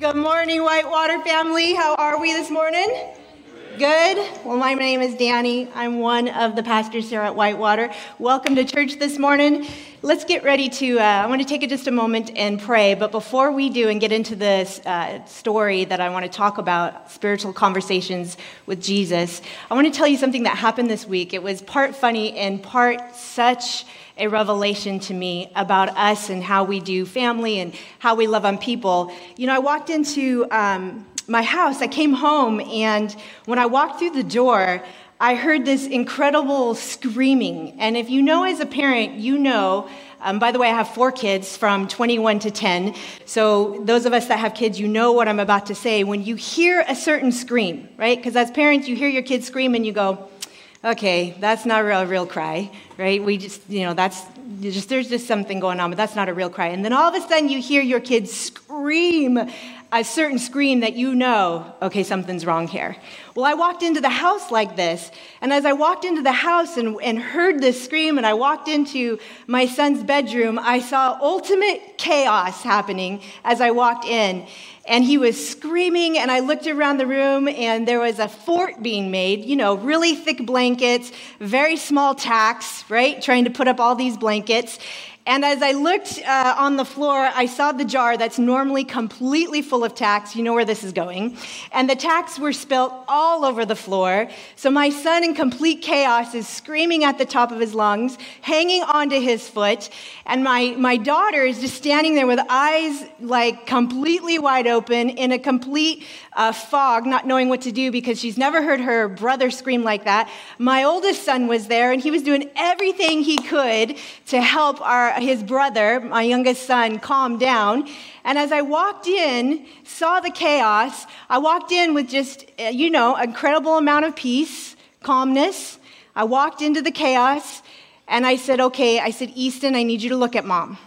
Good morning, Whitewater family. How are we this morning? Good. Well, my name is Danny. I'm one of the pastors here at Whitewater. Welcome to church this morning. Let's get ready to. Uh, I want to take just a moment and pray. But before we do and get into this uh, story that I want to talk about, spiritual conversations with Jesus, I want to tell you something that happened this week. It was part funny and part such a revelation to me about us and how we do family and how we love on people. You know, I walked into um, my house, I came home, and when I walked through the door, I heard this incredible screaming. And if you know as a parent, you know. Um, by the way, I have four kids from 21 to 10. So, those of us that have kids, you know what I'm about to say. When you hear a certain scream, right? Because as parents, you hear your kids scream and you go, okay, that's not a real, cry, right? We just, you know, that's just, there's just something going on, but that's not a real cry. And then all of a sudden you hear your kids scream a certain scream that you know, okay, something's wrong here. Well, I walked into the house like this, and as I walked into the house and, and heard this scream, and I walked into my son's bedroom, I saw ultimate chaos happening as I walked in and he was screaming and i looked around the room and there was a fort being made you know really thick blankets very small tacks right trying to put up all these blankets and as I looked uh, on the floor, I saw the jar that's normally completely full of tacks. You know where this is going. And the tacks were spilt all over the floor. So my son, in complete chaos, is screaming at the top of his lungs, hanging onto his foot. And my, my daughter is just standing there with eyes like completely wide open in a complete uh, fog, not knowing what to do because she's never heard her brother scream like that. My oldest son was there, and he was doing everything he could to help our his brother, my youngest son, calm down. And as I walked in, saw the chaos, I walked in with just, uh, you know, incredible amount of peace, calmness. I walked into the chaos and I said, okay, I said, Easton, I need you to look at mom.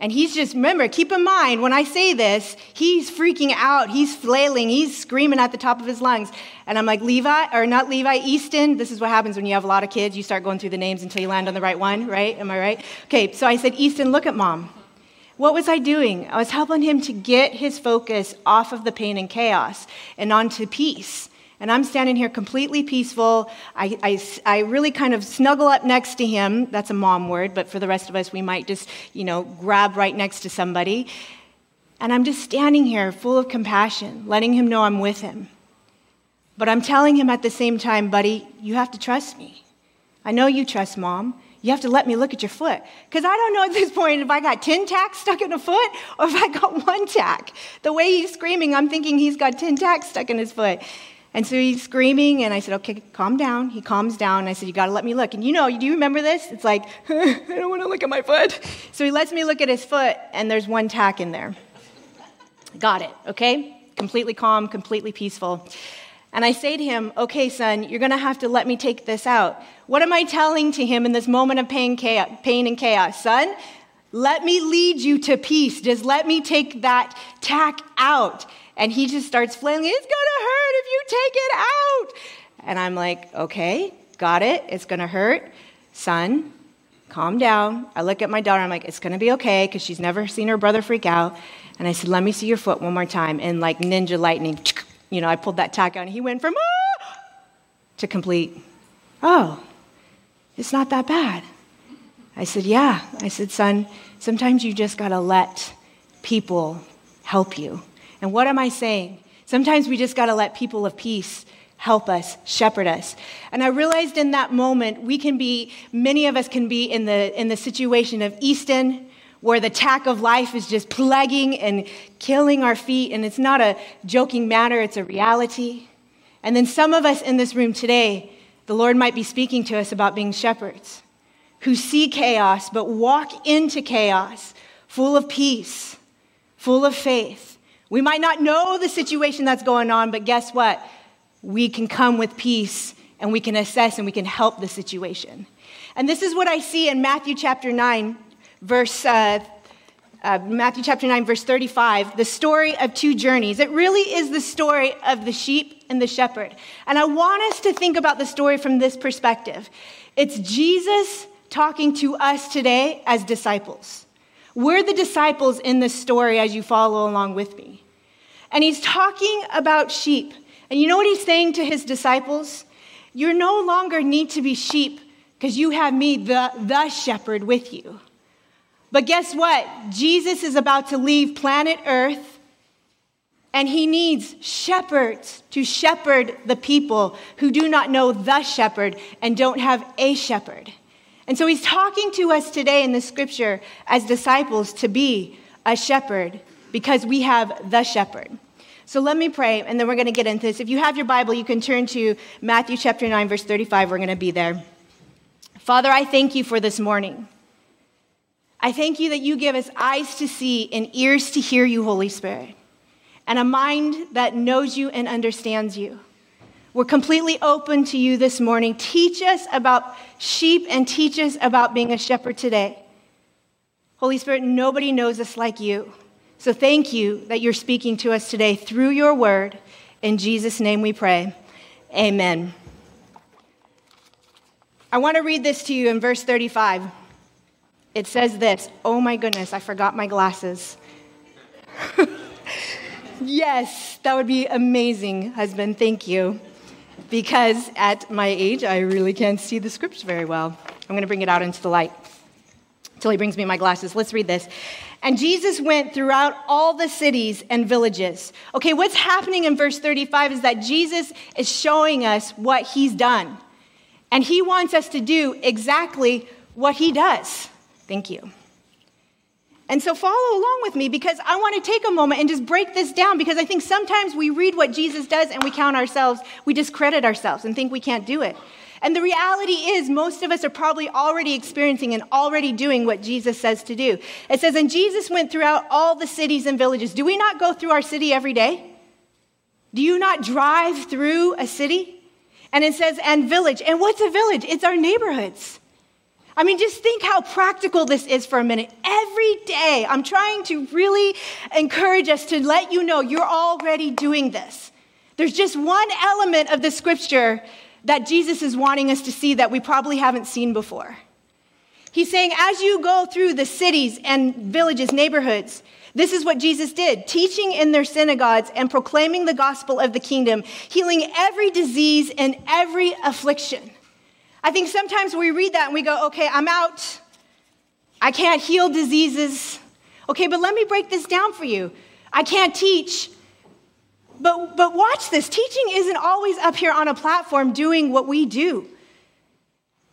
And he's just, remember, keep in mind, when I say this, he's freaking out. He's flailing. He's screaming at the top of his lungs. And I'm like, Levi, or not Levi, Easton. This is what happens when you have a lot of kids. You start going through the names until you land on the right one, right? Am I right? Okay, so I said, Easton, look at mom. What was I doing? I was helping him to get his focus off of the pain and chaos and onto peace. And I'm standing here completely peaceful. I, I, I, really kind of snuggle up next to him. That's a mom word, but for the rest of us, we might just, you know, grab right next to somebody. And I'm just standing here full of compassion, letting him know I'm with him. But I'm telling him at the same time, buddy, you have to trust me. I know you trust mom. You have to let me look at your foot. Because I don't know at this point if I got 10 tacks stuck in a foot or if I got one tack. The way he's screaming, I'm thinking he's got 10 tacks stuck in his foot. And so he's screaming, and I said, okay, calm down. He calms down. And I said, you got to let me look. And you know, do you remember this? It's like, I don't want to look at my foot. So he lets me look at his foot, and there's one tack in there. Got it, okay? Completely calm, completely peaceful. And I say to him, okay, son, you're to have to let me take this out. What am I telling to him in this moment of pain, chaos, pain and chaos? Son, let me lead you to peace. Just let me take that tack out. And he just starts flailing, It's gonna hurt if you take it out. And I'm like, Okay, got it. It's gonna hurt. Son, calm down. I look at my daughter, I'm like, It's gonna be okay, because she's never seen her brother freak out. And I said, Let me see your foot one more time. And like ninja lightning, you know, I pulled that tack out, and he went from, ah! to complete, Oh, it's not that bad. I said, Yeah. I said, Son, sometimes you just gotta let people help you. And what am I saying? Sometimes we just got to let people of peace help us, shepherd us. And I realized in that moment, we can be, many of us can be in the, in the situation of Easton, where the tack of life is just plaguing and killing our feet. And it's not a joking matter, it's a reality. And then some of us in this room today, the Lord might be speaking to us about being shepherds who see chaos but walk into chaos full of peace, full of faith we might not know the situation that's going on, but guess what? We can come with peace and we can assess and we can help the situation. And this is what I see in Matthew chapter 9, verse. Uh, uh, Matthew chapter 9, verse 35, the story of two journeys. It really is the story of the sheep and the shepherd. And I want us to think about the story from this perspective. It's Jesus talking to us today as disciples. We're the disciples in this story as you follow along with me. And he's talking about sheep. And you know what he's saying to his disciples? You no longer need to be sheep because you have me, the, the shepherd, with you. But guess what? Jesus is about to leave planet Earth, and he needs shepherds to shepherd the people who do not know the shepherd and don't have a shepherd. And so he's talking to us today in the scripture as disciples to be a shepherd because we have the shepherd. So let me pray, and then we're going to get into this. If you have your Bible, you can turn to Matthew chapter 9, verse 35. We're going to be there. Father, I thank you for this morning. I thank you that you give us eyes to see and ears to hear you, Holy Spirit, and a mind that knows you and understands you. We're completely open to you this morning. Teach us about sheep and teach us about being a shepherd today. Holy Spirit, nobody knows us like you. So thank you that you're speaking to us today through your word. In Jesus' name we pray. Amen. I want to read this to you in verse 35. It says this Oh my goodness, I forgot my glasses. yes, that would be amazing, husband. Thank you. Because at my age, I really can't see the script very well. I'm going to bring it out into the light until he brings me my glasses. Let's read this. And Jesus went throughout all the cities and villages. Okay, what's happening in verse 35 is that Jesus is showing us what he's done. And he wants us to do exactly what he does. Thank you. And so follow along with me because I want to take a moment and just break this down because I think sometimes we read what Jesus does and we count ourselves, we discredit ourselves and think we can't do it. And the reality is, most of us are probably already experiencing and already doing what Jesus says to do. It says, And Jesus went throughout all the cities and villages. Do we not go through our city every day? Do you not drive through a city? And it says, and village. And what's a village? It's our neighborhoods. I mean, just think how practical this is for a minute. Every day, I'm trying to really encourage us to let you know you're already doing this. There's just one element of the scripture that Jesus is wanting us to see that we probably haven't seen before. He's saying, as you go through the cities and villages, neighborhoods, this is what Jesus did teaching in their synagogues and proclaiming the gospel of the kingdom, healing every disease and every affliction. I think sometimes we read that and we go, okay, I'm out. I can't heal diseases. Okay, but let me break this down for you. I can't teach. But, but watch this teaching isn't always up here on a platform doing what we do.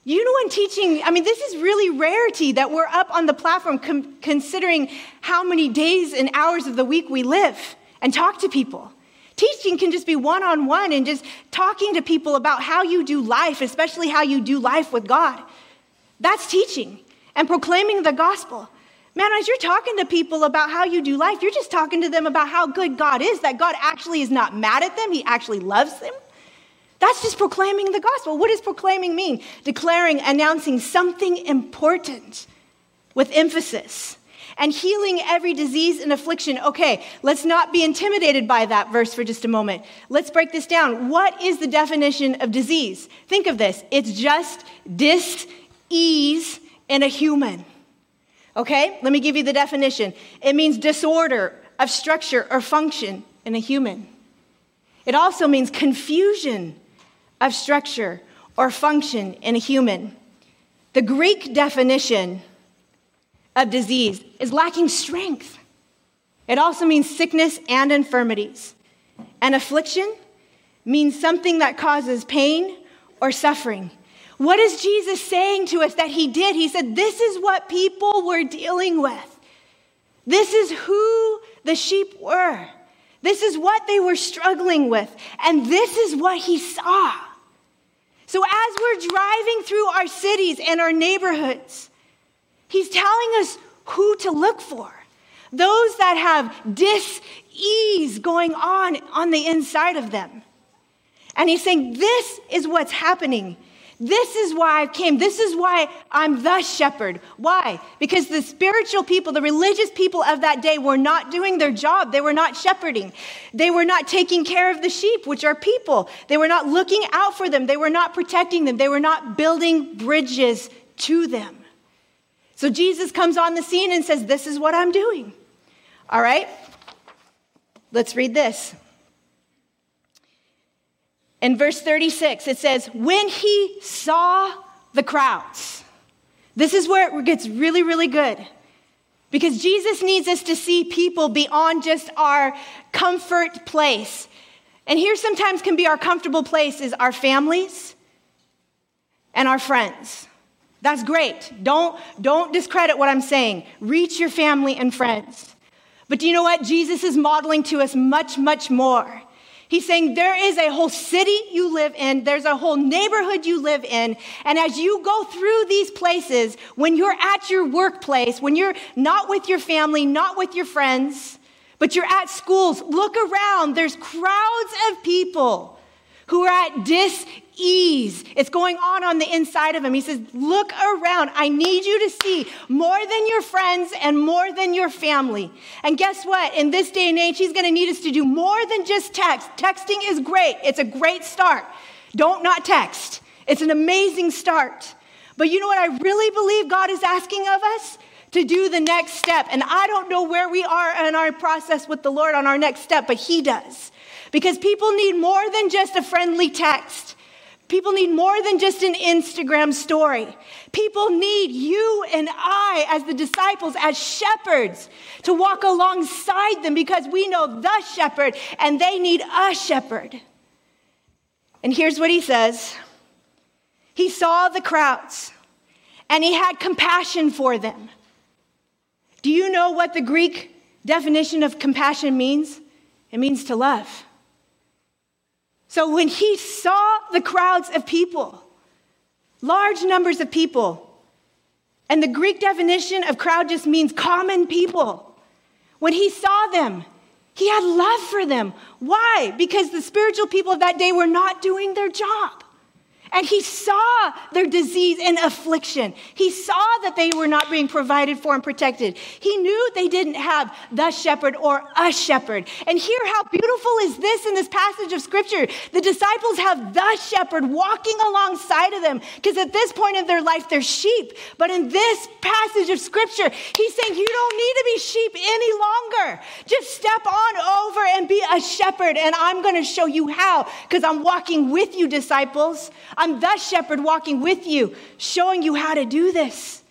You know, when teaching, I mean, this is really rarity that we're up on the platform com- considering how many days and hours of the week we live and talk to people. Teaching can just be one on one and just talking to people about how you do life, especially how you do life with God. That's teaching and proclaiming the gospel. Man, as you're talking to people about how you do life, you're just talking to them about how good God is, that God actually is not mad at them, He actually loves them. That's just proclaiming the gospel. What does proclaiming mean? Declaring, announcing something important with emphasis and healing every disease and affliction. Okay, let's not be intimidated by that verse for just a moment. Let's break this down. What is the definition of disease? Think of this it's just dis ease in a human. Okay, let me give you the definition it means disorder of structure or function in a human. It also means confusion of structure or function in a human. The Greek definition of disease is lacking strength. It also means sickness and infirmities. And affliction means something that causes pain or suffering. What is Jesus saying to us that he did? He said, This is what people were dealing with. This is who the sheep were. This is what they were struggling with. And this is what he saw. So, as we're driving through our cities and our neighborhoods, he's telling us who to look for. Those that have dis ease going on on the inside of them. And he's saying, This is what's happening. This is why I came. This is why I'm the shepherd. Why? Because the spiritual people, the religious people of that day were not doing their job. They were not shepherding. They were not taking care of the sheep, which are people. They were not looking out for them. They were not protecting them. They were not building bridges to them. So Jesus comes on the scene and says, This is what I'm doing. All right? Let's read this. In verse 36, it says, When he saw the crowds, this is where it gets really, really good. Because Jesus needs us to see people beyond just our comfort place. And here sometimes can be our comfortable place is our families and our friends. That's great. Don't, don't discredit what I'm saying. Reach your family and friends. But do you know what? Jesus is modeling to us much, much more. He's saying there is a whole city you live in, there's a whole neighborhood you live in. And as you go through these places, when you're at your workplace, when you're not with your family, not with your friends, but you're at schools, look around. There's crowds of people who are at dis ease. It's going on on the inside of him. He says, Look around. I need you to see more than your friends and more than your family. And guess what? In this day and age, he's going to need us to do more than just text. Texting is great, it's a great start. Don't not text, it's an amazing start. But you know what I really believe God is asking of us? To do the next step. And I don't know where we are in our process with the Lord on our next step, but He does. Because people need more than just a friendly text. People need more than just an Instagram story. People need you and I, as the disciples, as shepherds, to walk alongside them because we know the shepherd and they need a shepherd. And here's what he says He saw the crowds and he had compassion for them. Do you know what the Greek definition of compassion means? It means to love. So when he saw the crowds of people, large numbers of people, and the Greek definition of crowd just means common people. When he saw them, he had love for them. Why? Because the spiritual people of that day were not doing their job. And he saw their disease and affliction. He saw that they were not being provided for and protected. He knew they didn't have the shepherd or a shepherd. And here, how beautiful is this in this passage of scripture? The disciples have the shepherd walking alongside of them because at this point in their life, they're sheep. But in this passage of scripture, he's saying, You don't need to be sheep any longer. Just step on over and be a shepherd, and I'm going to show you how because I'm walking with you, disciples. I'm the shepherd walking with you, showing you how to do this.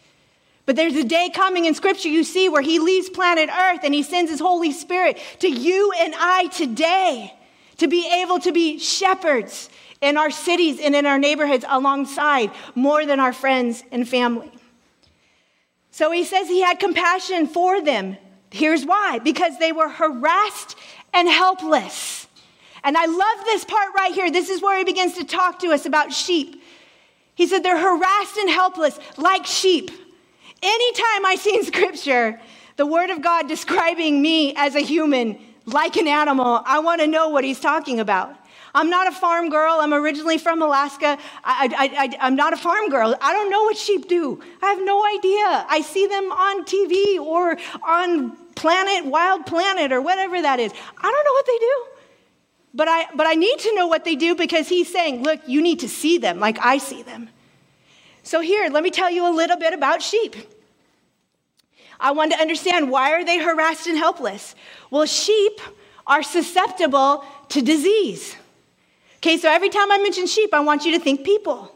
But there's a day coming in scripture you see where he leaves planet earth and he sends his Holy Spirit to you and I today to be able to be shepherds in our cities and in our neighborhoods alongside more than our friends and family. So he says he had compassion for them. Here's why because they were harassed and helpless. And I love this part right here. This is where he begins to talk to us about sheep. He said, They're harassed and helpless like sheep. Anytime I see in scripture the word of God describing me as a human like an animal, I want to know what he's talking about. I'm not a farm girl. I'm originally from Alaska. I, am not a farm girl. I don't know what sheep do. I have no idea. I see them on TV or on Planet, Wild Planet, or whatever that is. I don't know what they do. But I, but I need to know what they do because he's saying, look, you need to see them like I see them. So here, let me tell you a little bit about sheep. I want to understand why are they harassed and helpless? Well, sheep are susceptible to disease. Okay, so every time I mention sheep, I want you to think people.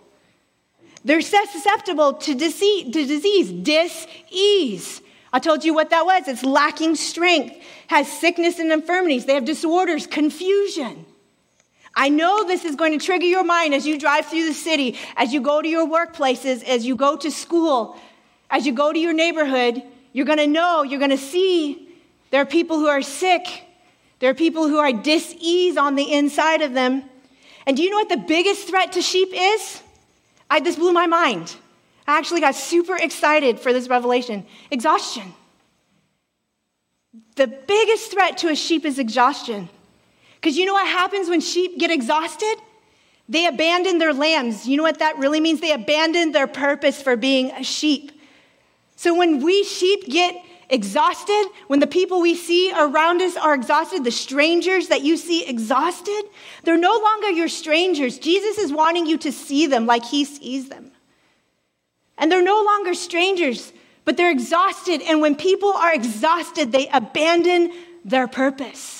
They're susceptible to disease, to disease, dis-ease. I told you what that was. It's lacking strength, has sickness and infirmities. They have disorders, confusion. I know this is going to trigger your mind as you drive through the city, as you go to your workplaces, as you go to school, as you go to your neighborhood. You're going to know, you're going to see there are people who are sick. There are people who are dis-ease on the inside of them. And do you know what the biggest threat to sheep is? I, this blew my mind. I actually got super excited for this revelation exhaustion. The biggest threat to a sheep is exhaustion. Because you know what happens when sheep get exhausted? They abandon their lambs. You know what that really means? They abandon their purpose for being a sheep. So when we sheep get exhausted, when the people we see around us are exhausted, the strangers that you see exhausted, they're no longer your strangers. Jesus is wanting you to see them like he sees them. And they're no longer strangers, but they're exhausted. And when people are exhausted, they abandon their purpose.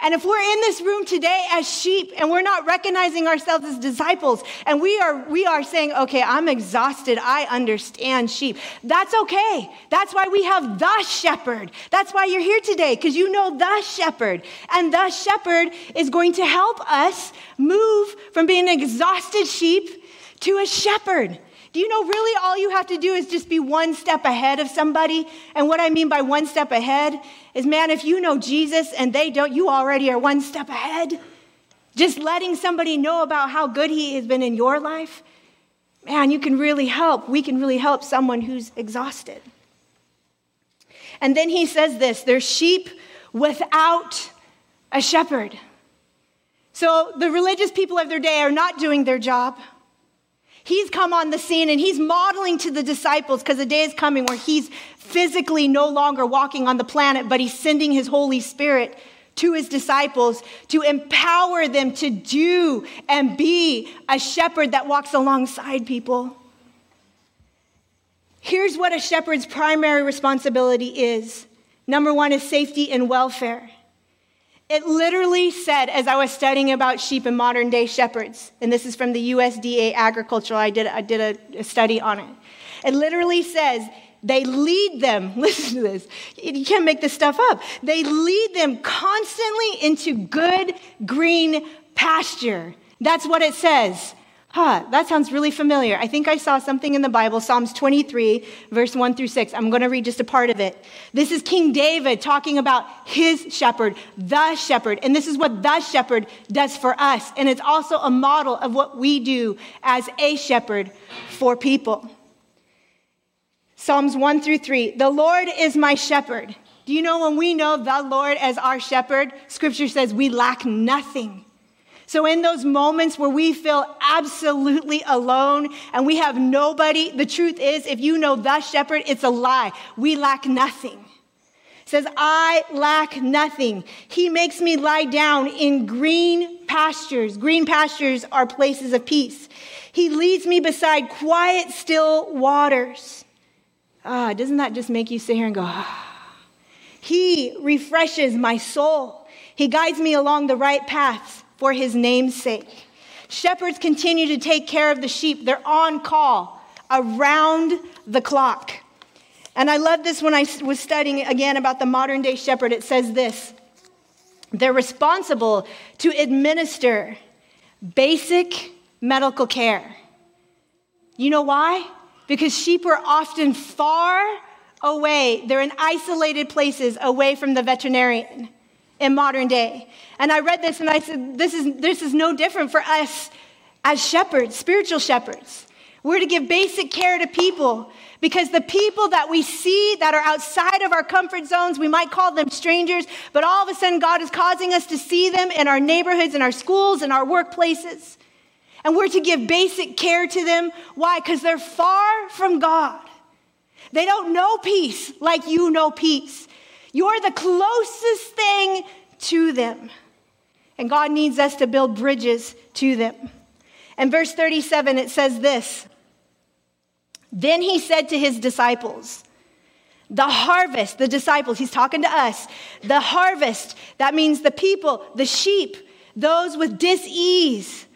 And if we're in this room today as sheep and we're not recognizing ourselves as disciples and we are, we are saying, okay, I'm exhausted. I understand sheep. That's okay. That's why we have the shepherd. That's why you're here today because you know the shepherd. And the shepherd is going to help us move from being an exhausted sheep to a shepherd. Do you know really all you have to do is just be one step ahead of somebody? And what I mean by one step ahead is, man, if you know Jesus and they don't, you already are one step ahead. Just letting somebody know about how good he has been in your life, man, you can really help. We can really help someone who's exhausted. And then he says this they're sheep without a shepherd. So the religious people of their day are not doing their job. He's come on the scene and he's modeling to the disciples because the day is coming where he's physically no longer walking on the planet, but he's sending his Holy Spirit to his disciples to empower them to do and be a shepherd that walks alongside people. Here's what a shepherd's primary responsibility is number one is safety and welfare. It literally said, as I was studying about sheep and modern day shepherds, and this is from the USDA Agricultural, I did, I did a, a study on it. It literally says, they lead them, listen to this, you can't make this stuff up. They lead them constantly into good green pasture. That's what it says. Huh, that sounds really familiar. I think I saw something in the Bible, Psalms 23, verse 1 through 6. I'm going to read just a part of it. This is King David talking about his shepherd, the shepherd. And this is what the shepherd does for us. And it's also a model of what we do as a shepherd for people. Psalms 1 through 3. The Lord is my shepherd. Do you know when we know the Lord as our shepherd, scripture says we lack nothing. So, in those moments where we feel absolutely alone and we have nobody, the truth is, if you know the shepherd, it's a lie. We lack nothing. It says, I lack nothing. He makes me lie down in green pastures. Green pastures are places of peace. He leads me beside quiet, still waters. Ah, doesn't that just make you sit here and go, ah? He refreshes my soul. He guides me along the right paths for his name's sake. Shepherds continue to take care of the sheep. They're on call around the clock. And I love this when I was studying again about the modern day shepherd. It says this they're responsible to administer basic medical care. You know why? Because sheep are often far away, they're in isolated places away from the veterinarian in modern day. And I read this and I said, this is, this is no different for us as shepherds, spiritual shepherds. We're to give basic care to people because the people that we see that are outside of our comfort zones, we might call them strangers, but all of a sudden God is causing us to see them in our neighborhoods, in our schools, in our workplaces. And we're to give basic care to them. Why? Because they're far from God. They don't know peace like you know peace. You're the closest thing to them. And God needs us to build bridges to them. And verse 37, it says this Then he said to his disciples, the harvest, the disciples, he's talking to us. The harvest, that means the people, the sheep, those with dis-ease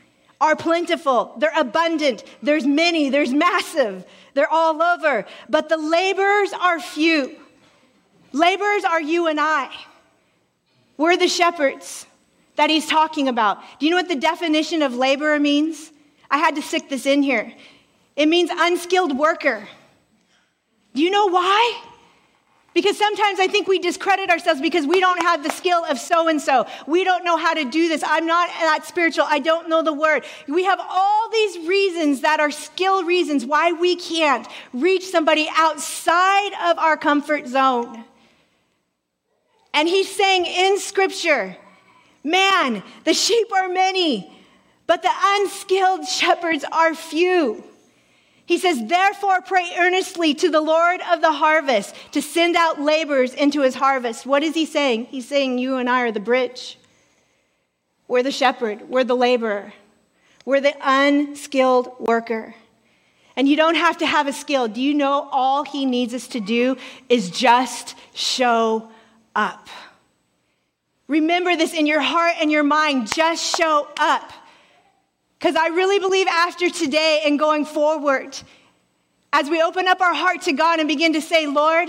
are plentiful. They're abundant. There's many, there's massive. They're all over. But the laborers are few. Laborers are you and I. We're the shepherds that he's talking about. Do you know what the definition of laborer means? I had to stick this in here. It means unskilled worker. Do you know why? Because sometimes I think we discredit ourselves because we don't have the skill of so and so. We don't know how to do this. I'm not that spiritual. I don't know the word. We have all these reasons that are skill reasons why we can't reach somebody outside of our comfort zone. And he's saying in scripture, man, the sheep are many, but the unskilled shepherds are few. He says, therefore, pray earnestly to the Lord of the harvest to send out laborers into his harvest. What is he saying? He's saying, You and I are the bridge. We're the shepherd, we're the laborer, we're the unskilled worker. And you don't have to have a skill. Do you know all he needs us to do is just show up. Remember this in your heart and your mind. Just show up. Because I really believe after today and going forward, as we open up our heart to God and begin to say, Lord,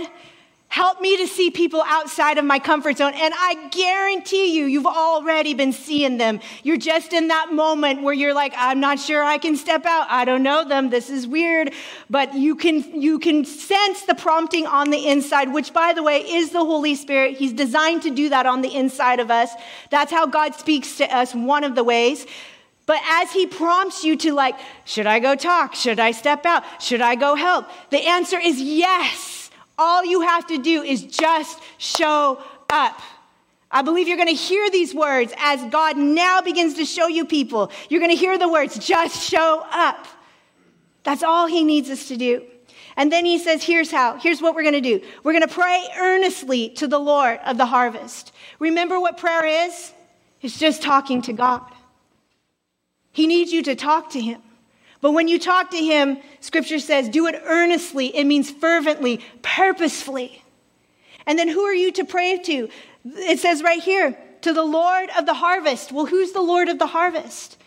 Help me to see people outside of my comfort zone. And I guarantee you, you've already been seeing them. You're just in that moment where you're like, I'm not sure I can step out. I don't know them. This is weird. But you can, you can sense the prompting on the inside, which by the way is the Holy Spirit. He's designed to do that on the inside of us. That's how God speaks to us, one of the ways. But as he prompts you to like, should I go talk? Should I step out? Should I go help? The answer is yes. All you have to do is just show up. I believe you're going to hear these words as God now begins to show you people. You're going to hear the words, just show up. That's all he needs us to do. And then he says, here's how. Here's what we're going to do. We're going to pray earnestly to the Lord of the harvest. Remember what prayer is? It's just talking to God. He needs you to talk to him. But when you talk to him, scripture says, do it earnestly. It means fervently, purposefully. And then who are you to pray to? It says right here, to the Lord of the harvest. Well, who's the Lord of the harvest?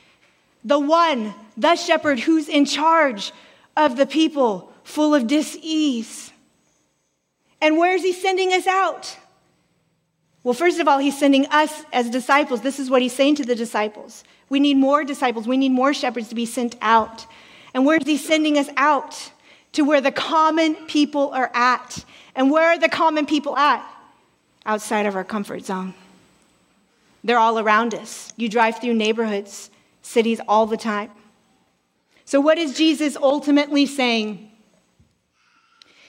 The one, the shepherd who's in charge of the people full of dis-ease. And where is he sending us out? Well, first of all, he's sending us as disciples. This is what he's saying to the disciples. We need more disciples. We need more shepherds to be sent out. And where is he sending us out? To where the common people are at. And where are the common people at? Outside of our comfort zone. They're all around us. You drive through neighborhoods, cities all the time. So, what is Jesus ultimately saying?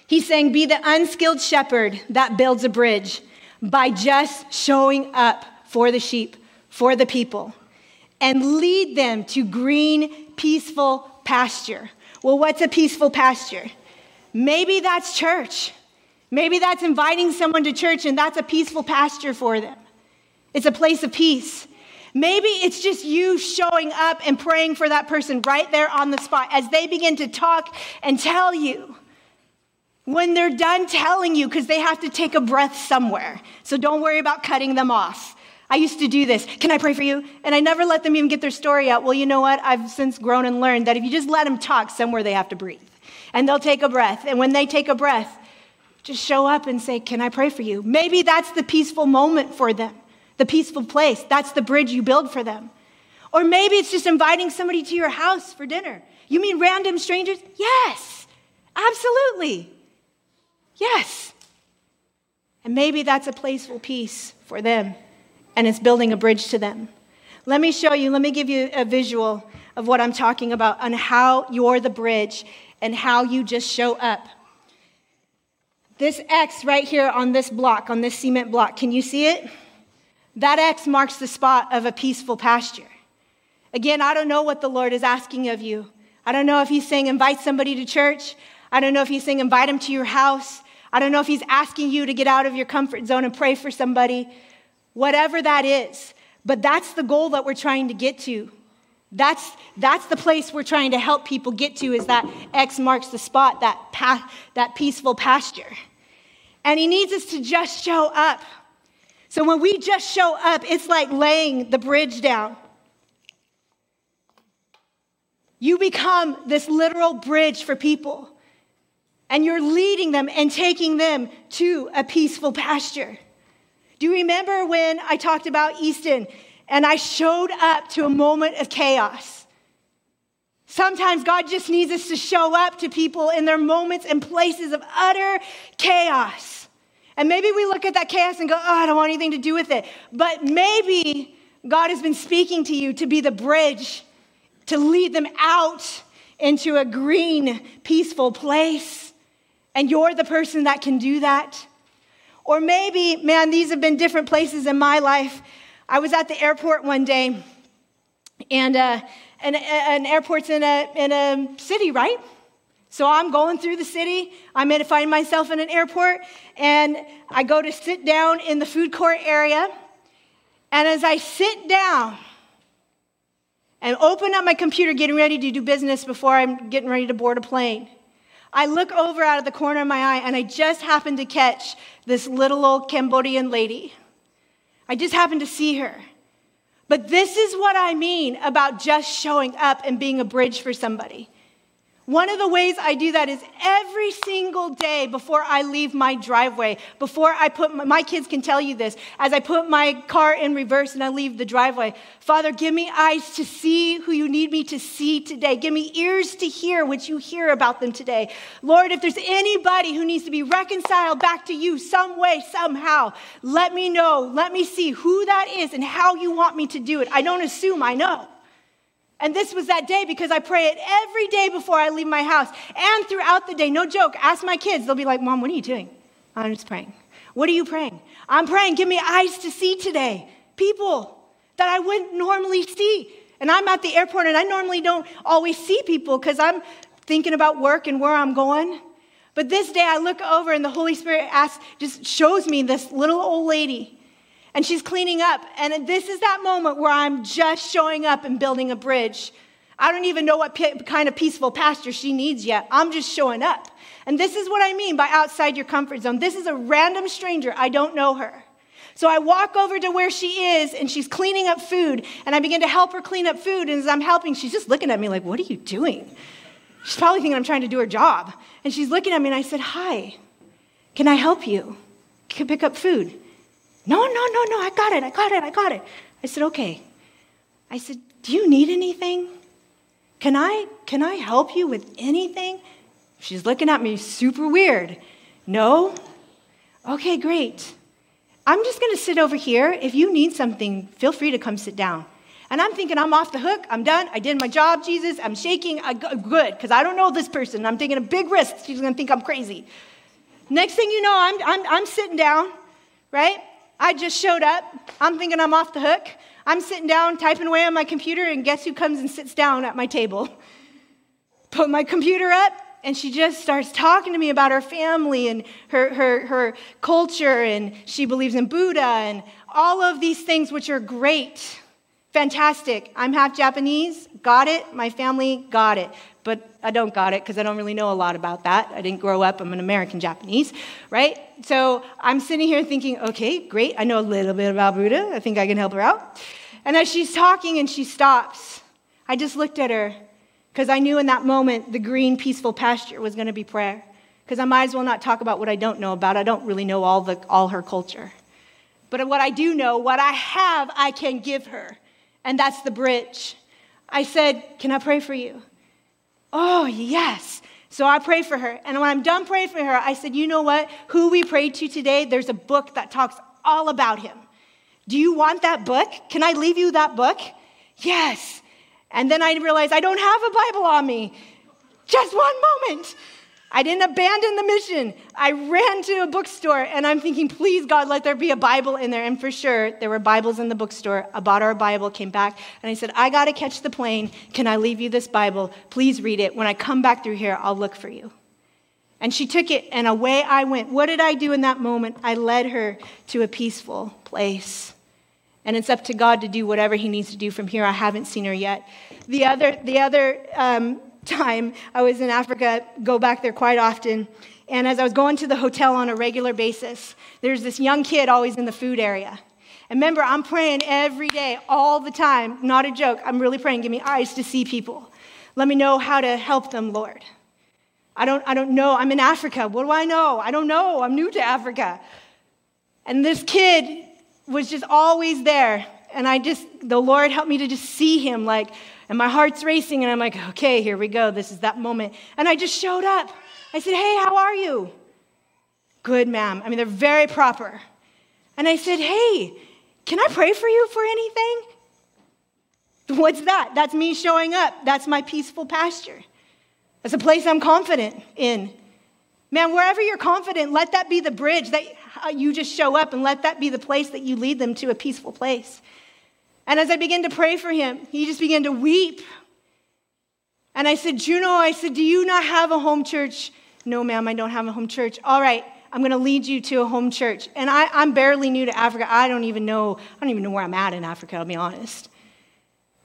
He's saying, Be the unskilled shepherd that builds a bridge by just showing up for the sheep, for the people and lead them to green, peaceful pasture. Well, what's a peaceful pasture? Maybe that's church. Maybe that's inviting someone to church and that's a peaceful pasture for them. It's a place of peace. Maybe it's just you showing up and praying for that person right there on the spot as they begin to talk and tell you. When they're done telling you, because they have to take a breath somewhere. So don't worry about cutting them off. I used to do this. Can I pray for you? And I never let them even get their story out. Well, you know what? I've since grown and learned that if you just let them talk, somewhere they have to breathe. And they'll take a breath. And when they take a breath, just show up and say, Can I pray for you? Maybe that's the peaceful moment for them, the peaceful place. That's the bridge you build for them. Or maybe it's just inviting somebody to your house for dinner. You mean random strangers? Yes, absolutely. Yes. And maybe that's a placeful peace for them and it's building a bridge to them. Let me show you, let me give you a visual of what I'm talking about on how you're the bridge and how you just show up. This X right here on this block, on this cement block, can you see it? That X marks the spot of a peaceful pasture. Again, I don't know what the Lord is asking of you. I don't know if He's saying invite somebody to church. I don't know if He's saying invite them to your house. I don't know if He's asking you to get out of your comfort zone and pray for somebody whatever that is. But that's the goal that we're trying to get to. That's, that's the place we're trying to help people get to is that X marks the spot, that, path, that peaceful pasture. And he needs us to just show up. So when we just show up, it's like laying the bridge down. You become this literal bridge for people. And you're leading them and taking them to a peaceful pasture. Do you remember when I talked about Easton and I showed up to a moment of chaos? Sometimes God just needs us to show up to people in their moments and places of utter chaos. And maybe we look at that chaos and go, oh, I don't want anything to do with it. But maybe God has been speaking to you to be the bridge, to lead them out into a green, peaceful place. And you're the person that can do that. Or maybe, man, these have been different places in my life. I was at the airport one day, and, uh, uh, an airport's in a, in a city, right? So I'm going through the city. I'm going to find myself in an airport, and I go to sit down in the food court area. And as I sit down and open up my computer, getting ready to do business before I'm getting ready to board a plane, I look over out of the corner of my eye and I just happen to catch this little old Cambodian lady. I just happen to see her. But this is what I mean about just showing up and being a bridge for somebody. One of the ways I do that is every single day before I leave my driveway, before I put my, my, kids can tell you this, as I put my car in reverse and I leave the driveway, Father, give me eyes to see who you need me to see today. Give me ears to hear what you hear about them today. Lord, if there's anybody who needs to be reconciled back to you some way, somehow, let me know. Let me see who that is and how you want me to do it. I don't assume I know. And this was that day because I pray it every day before I leave my house and throughout the day. No joke. Ask my kids. They'll be like, Mom, what are you doing? I'm just praying. What are you praying? I'm praying, give me eyes to see today. People that I wouldn't normally see. And I'm at the airport and I normally don't always see people because I'm thinking about work and where I'm going. But this day I look over and the Holy Spirit asks, just shows me this little old lady and she's cleaning up. And this is that moment where I'm just showing up and building a bridge. I don't even know what kind of peaceful pasture she needs yet. I'm just showing up. And this is what I mean by outside your comfort zone. This is a random stranger. I don't know her. So I walk over to where she is and she's cleaning up food and I begin to help her clean up food. And as I'm helping, she's just looking at me like, What are you doing? She's probably thinking I'm trying to do her job. And she's looking at me and I said, Hi, can I help you? Can pick up food? No, no, no, no, I got it, I got it, I got it. I said, okay. I said, do you need anything? Can I, can I help you with anything? She's looking at me super weird. No? Okay, great. I'm just to sit over here. If you need something, feel free to come sit down. And I'm thinking, I'm off the hook. I'm done. I did my job, Jesus. I'm shaking. I, good, because I don't know this person. I'm taking a big risk. She's going to think I'm crazy. Next thing you know, I'm, I'm, I'm sitting down, right? I just showed up. I'm thinking I'm off the hook. I'm sitting down typing away on my computer, and guess who comes and sits down at my table? Put my computer up, and she just starts talking to me about her family and her, her, her culture, and she believes in Buddha and all of these things, which are great. Fantastic. I'm half Japanese, got it. My family got it but I don't got it because I don't really know a lot about that. I didn't grow up, I'm an American Japanese, right? So I'm sitting here thinking, okay, great, I know a little bit about Buddha. I think I can help her out. And as she's talking and she stops, I just looked at her because I knew in that moment the green, peaceful pasture was going to be prayer. Because I might as well not talk about what I don't know about. I don't really know all, the, all her culture. But what I do know, what I have, I can give her. And that's the bridge. I said, Can I pray for you? Oh, yes. So I pray for her. And when I'm done praying for her, I said, You know what? Who we prayed to today, there's a book that talks all about him. Do you want that book? Can I leave you that book? Yes. And then I realized I don't have a Bible on me. Just one moment. I didn't abandon the mission. I ran to a bookstore and I'm thinking, please, God, let there be a Bible in there. And for sure, there were Bibles in the bookstore. I bought our Bible, came back, and I said, I got to catch the plane. Can I leave you this Bible? Please read it. When I come back through here, I'll look for you. And she took it, and away I went. What did I do in that moment? I led her to a peaceful place. And it's up to God to do whatever He needs to do from here. I haven't seen her yet. The other, the other um, time I was in Africa, go back there quite often. And as I was going to the hotel on a regular basis, there's this young kid always in the food area. And remember, I'm praying every day, all the time. Not a joke. I'm really praying. Give me eyes to see people. Let me know how to help them, Lord. I don't, I don't know. I'm in Africa. What do I know? I don't know. I'm new to Africa. And this kid was just always there. And I just, the Lord helped me to just see him like, and my heart's racing, and I'm like, okay, here we go. This is that moment. And I just showed up. I said, hey, how are you? Good, ma'am. I mean, they're very proper. And I said, hey, can I pray for you for anything? What's that? That's me showing up. That's my peaceful pasture. That's a place I'm confident in. Man, wherever you're confident, let that be the bridge that uh, you just show up and let that be the place that you lead them to a peaceful place. And as I began to pray for him, he just began to weep. And I said, Juno, I said, do you not have a home church? No, ma'am, I don't have a home church. All right, I'm going to lead you to a home church. And I, I'm barely new to Africa. I don't even know, I don't even know where I'm at in Africa, I'll be honest.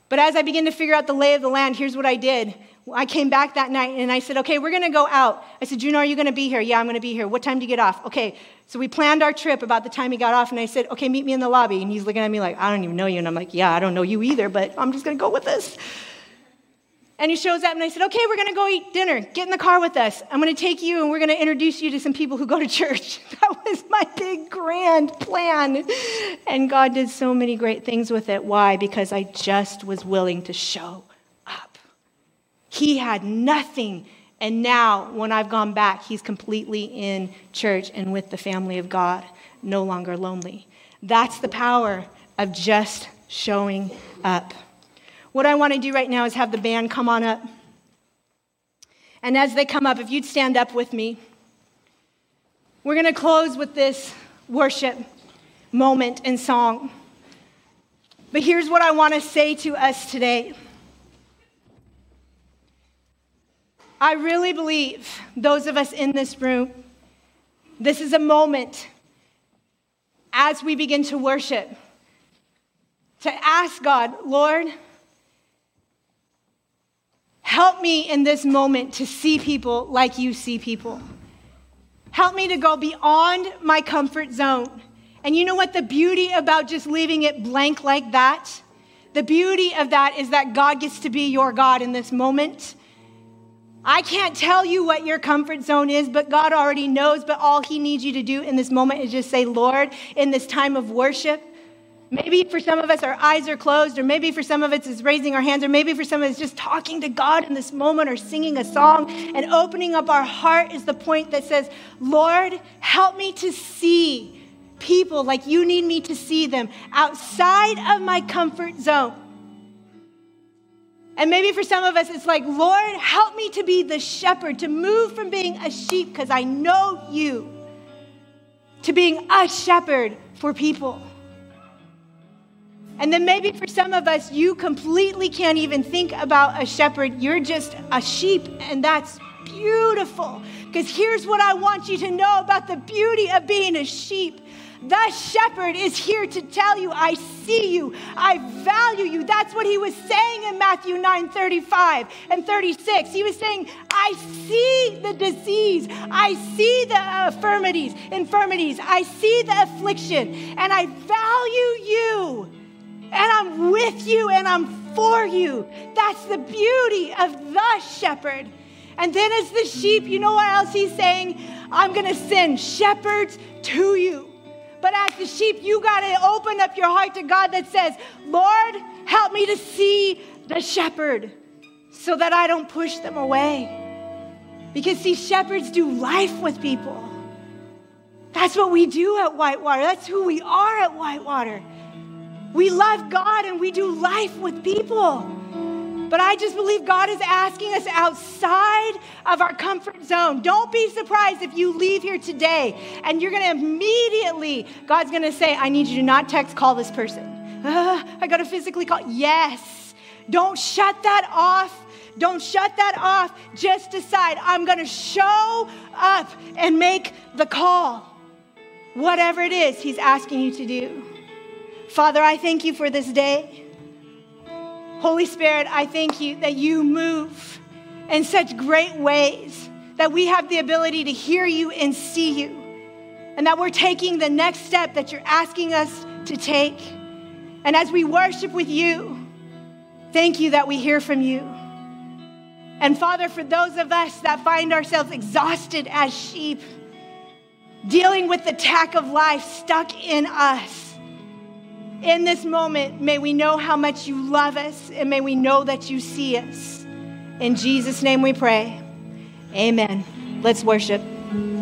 But as I began to figure out the lay of the land, here's what I did. I came back that night and I said, okay, we're going to go out. I said, Juno, are you going to be here? Yeah, I'm going to be here. What time do you get off? Okay. So we planned our trip about the time he got off and I said, okay, meet me in the lobby. And he's looking at me like, I don't even know you. And I'm like, yeah, I don't know you either, but I'm just going to go with this. And he shows up and I said, okay, we're going to go eat dinner. Get in the car with us. I'm going to take you and we're going to introduce you to some people who go to church. That was my big grand plan. And God did so many great things with it. Why? Because I just was willing to show he had nothing. And now, when I've gone back, he's completely in church and with the family of God, no longer lonely. That's the power of just showing up. What I want to do right now is have the band come on up. And as they come up, if you'd stand up with me, we're going to close with this worship moment and song. But here's what I want to say to us today. I really believe, those of us in this room, this is a moment as we begin to worship to ask God, Lord, help me in this moment to see people like you see people. Help me to go beyond my comfort zone. And you know what? The beauty about just leaving it blank like that? The beauty of that is that God gets to be your God in this moment. I can't tell you what your comfort zone is, but God already knows. But all He needs you to do in this moment is just say, Lord, in this time of worship, maybe for some of us our eyes are closed, or maybe for some of us it's raising our hands, or maybe for some of us just talking to God in this moment, or singing a song and opening up our heart is the point that says, Lord, help me to see people like you need me to see them outside of my comfort zone. And maybe for some of us, it's like, Lord, help me to be the shepherd, to move from being a sheep because I know you, to being a shepherd for people. And then maybe for some of us, you completely can't even think about a shepherd. You're just a sheep, and that's beautiful. Because here's what I want you to know about the beauty of being a sheep the shepherd is here to tell you, I see you, I value you. That's what he was saying in Matthew 9 35 and 36. He was saying, I see the disease, I see the infirmities, infirmities, I see the affliction, and I value you, and I'm with you, and I'm for you. That's the beauty of the shepherd. And then, as the sheep, you know what else he's saying? I'm going to send shepherds to you. But as the sheep, you got to open up your heart to God that says, Lord, help me to see the shepherd so that I don't push them away. Because, see, shepherds do life with people. That's what we do at Whitewater. That's who we are at Whitewater. We love God and we do life with people. But I just believe God is asking us outside of our comfort zone. Don't be surprised if you leave here today and you're going to immediately, God's going to say, I need you to not text, call this person. Uh, I got to physically call. Yes. Don't shut that off. Don't shut that off. Just decide, I'm going to show up and make the call. Whatever it is He's asking you to do. Father, I thank you for this day. Holy Spirit, I thank you that you move in such great ways that we have the ability to hear you and see you, and that we're taking the next step that you're asking us to take. And as we worship with you, thank you that we hear from you. And Father, for those of us that find ourselves exhausted as sheep, dealing with the tack of life stuck in us, in this moment, may we know how much you love us and may we know that you see us. In Jesus' name we pray. Amen. Let's worship.